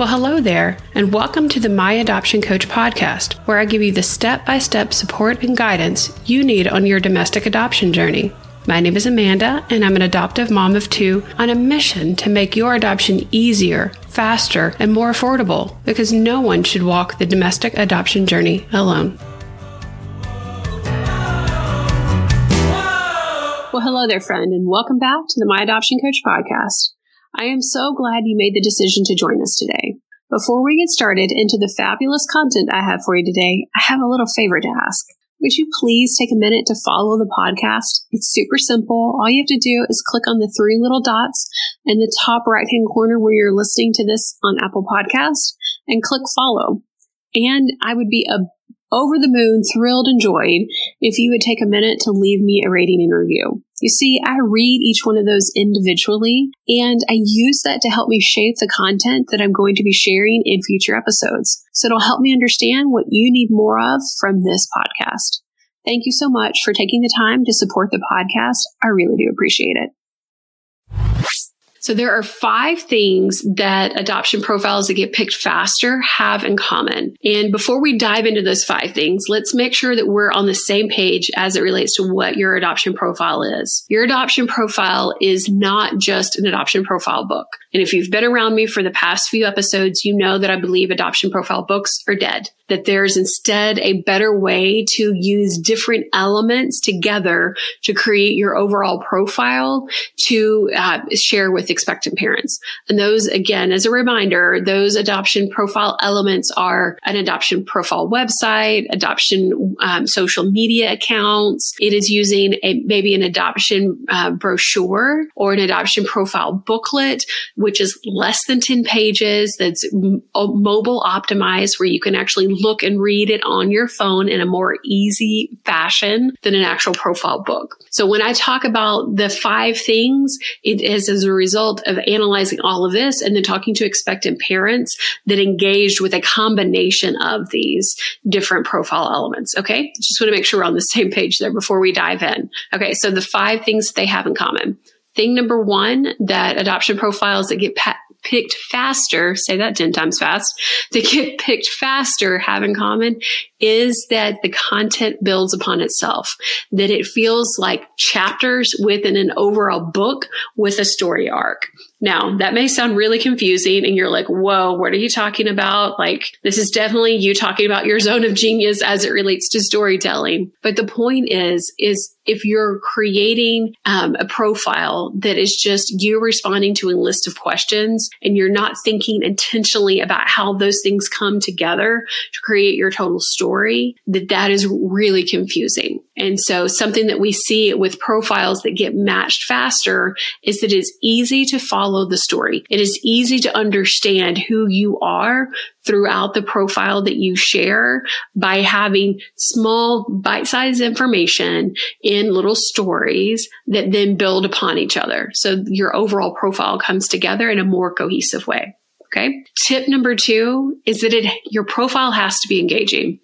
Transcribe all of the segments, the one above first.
Well, hello there, and welcome to the My Adoption Coach podcast, where I give you the step by step support and guidance you need on your domestic adoption journey. My name is Amanda, and I'm an adoptive mom of two on a mission to make your adoption easier, faster, and more affordable because no one should walk the domestic adoption journey alone. Well, hello there, friend, and welcome back to the My Adoption Coach podcast. I am so glad you made the decision to join us today. Before we get started into the fabulous content I have for you today, I have a little favor to ask. Would you please take a minute to follow the podcast? It's super simple. All you have to do is click on the three little dots in the top right hand corner where you're listening to this on Apple Podcast and click follow. And I would be a over the moon, thrilled, and joyed if you would take a minute to leave me a rating and review. You see, I read each one of those individually and I use that to help me shape the content that I'm going to be sharing in future episodes. So it'll help me understand what you need more of from this podcast. Thank you so much for taking the time to support the podcast. I really do appreciate it. So there are five things that adoption profiles that get picked faster have in common. And before we dive into those five things, let's make sure that we're on the same page as it relates to what your adoption profile is. Your adoption profile is not just an adoption profile book. And if you've been around me for the past few episodes, you know that I believe adoption profile books are dead that there's instead a better way to use different elements together to create your overall profile to uh, share with expectant parents. And those, again, as a reminder, those adoption profile elements are an adoption profile website, adoption um, social media accounts. It is using a maybe an adoption uh, brochure or an adoption profile booklet, which is less than 10 pages that's mobile optimized where you can actually look and read it on your phone in a more easy fashion than an actual profile book. So when I talk about the five things, it is as a result of analyzing all of this and then talking to expectant parents that engaged with a combination of these different profile elements. Okay. Just want to make sure we're on the same page there before we dive in. Okay. So the five things that they have in common. Thing number one that adoption profiles that get pa- picked faster, say that 10 times fast, to get picked faster have in common is that the content builds upon itself, that it feels like chapters within an overall book with a story arc. Now, that may sound really confusing and you're like, whoa, what are you talking about? Like, this is definitely you talking about your zone of genius as it relates to storytelling. But the point is, is if you're creating um, a profile that is just you responding to a list of questions and you're not thinking intentionally about how those things come together to create your total story, that that is really confusing. And so something that we see with profiles that get matched faster is that it's easy to follow the story. It is easy to understand who you are throughout the profile that you share by having small bite-sized information in little stories that then build upon each other. So your overall profile comes together in a more cohesive way. Okay. Tip number two is that it, your profile has to be engaging.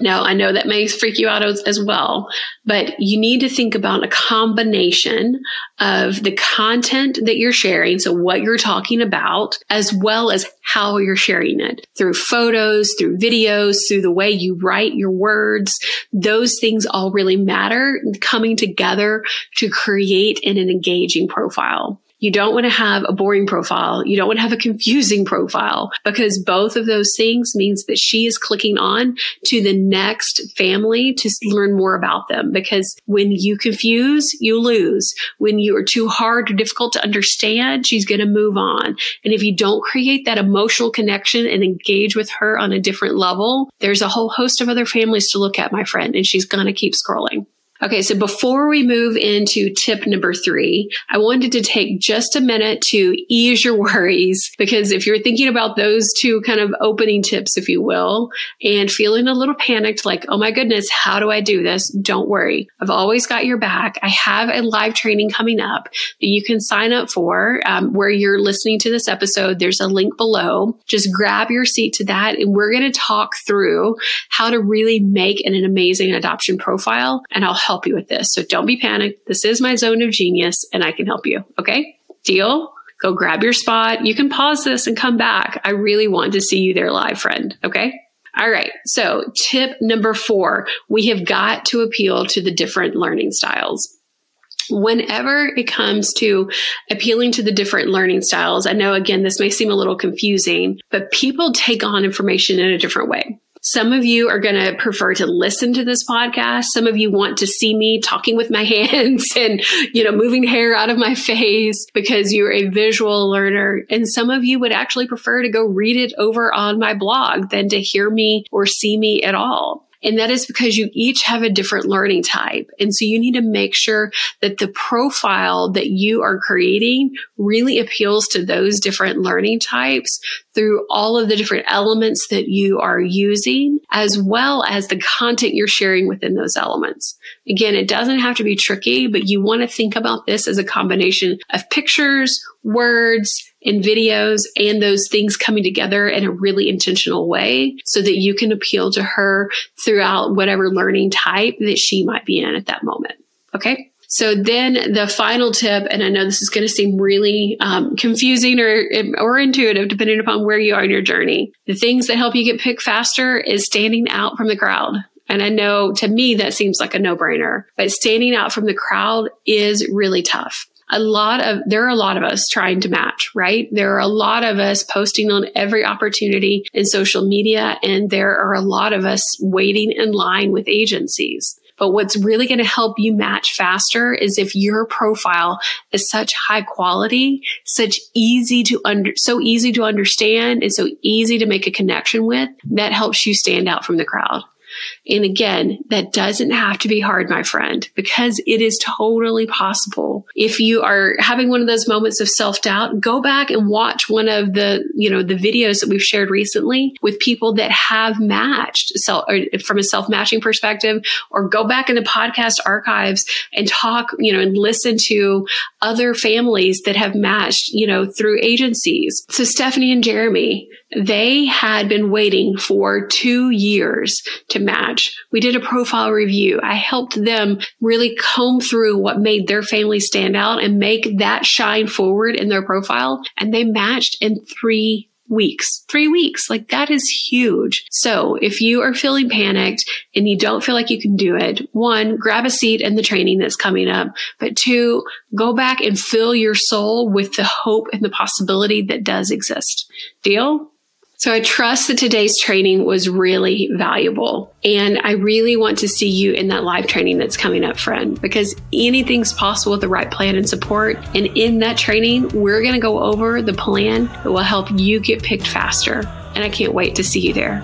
Now, I know that may freak you out as, as, well, but you need to think about a combination of the content that you're sharing. So what you're talking about, as well as how you're sharing it through photos, through videos, through the way you write your words. Those things all really matter coming together to create an engaging profile. You don't want to have a boring profile. You don't want to have a confusing profile because both of those things means that she is clicking on to the next family to learn more about them. Because when you confuse, you lose. When you are too hard or difficult to understand, she's going to move on. And if you don't create that emotional connection and engage with her on a different level, there's a whole host of other families to look at, my friend, and she's going to keep scrolling. Okay, so before we move into tip number three, I wanted to take just a minute to ease your worries because if you're thinking about those two kind of opening tips, if you will, and feeling a little panicked, like, oh my goodness, how do I do this? Don't worry. I've always got your back. I have a live training coming up that you can sign up for um, where you're listening to this episode. There's a link below. Just grab your seat to that and we're going to talk through how to really make an, an amazing adoption profile and I'll help help you with this. So don't be panicked. This is my zone of genius and I can help you. Okay. Deal? go grab your spot. You can pause this and come back. I really want to see you there live, friend. Okay. All right. So tip number four, we have got to appeal to the different learning styles whenever it comes to appealing to the different learning styles, I know again, this may seem a little confusing, but people take on information in a different way. Some of you are going to prefer to listen to this podcast. Some of you want to see me talking with my hands and, you know, moving hair out of my face because you're a visual learner. And some of you would actually prefer to go read it over on my blog than to hear me or see me at all. And that is because you each have a different learning type. And so you need to make sure that the profile that you are creating really appeals to those different learning types through all of the different elements that you are using, as well as the content you're sharing within those elements. Again, it doesn't have to be tricky, but you want to think about this as a combination of pictures, words, and videos and those things coming together in a really intentional way so that you can appeal to her throughout whatever learning type that she might be in at that moment. Okay. So then the final tip, and I know this is going to seem really um, confusing or or intuitive depending upon where you are in your journey. The things that help you get picked faster is standing out from the crowd. And I know to me that seems like a no brainer, but standing out from the crowd is really tough a lot of, there are a lot of us trying to match, right? There are a lot of us posting on every opportunity in social media, and there are a lot of us waiting in line with agencies. But what's really going to help you match faster is if your profile is such high quality, such easy to under, so easy to understand and so easy to make a connection with that helps you stand out from the crowd. And again, that doesn't have to be hard, my friend, because it is totally possible. If you are having one of those moments of self doubt, go back and watch one of the, you know, the videos that we've shared recently with people that have matched self, from a self matching perspective, or go back in the podcast archives and talk, you know, and listen to other families that have matched, you know, through agencies. So Stephanie and Jeremy, they had been waiting for two years to match. We did a profile review. I helped them really comb through what made their family stand out and make that shine forward in their profile. And they matched in three weeks, three weeks. Like that is huge. So if you are feeling panicked and you don't feel like you can do it, one, grab a seat in the training that's coming up. But two, go back and fill your soul with the hope and the possibility that does exist. Deal? So I trust that today's training was really valuable. And I really want to see you in that live training that's coming up, friend, because anything's possible with the right plan and support. And in that training, we're going to go over the plan that will help you get picked faster. And I can't wait to see you there.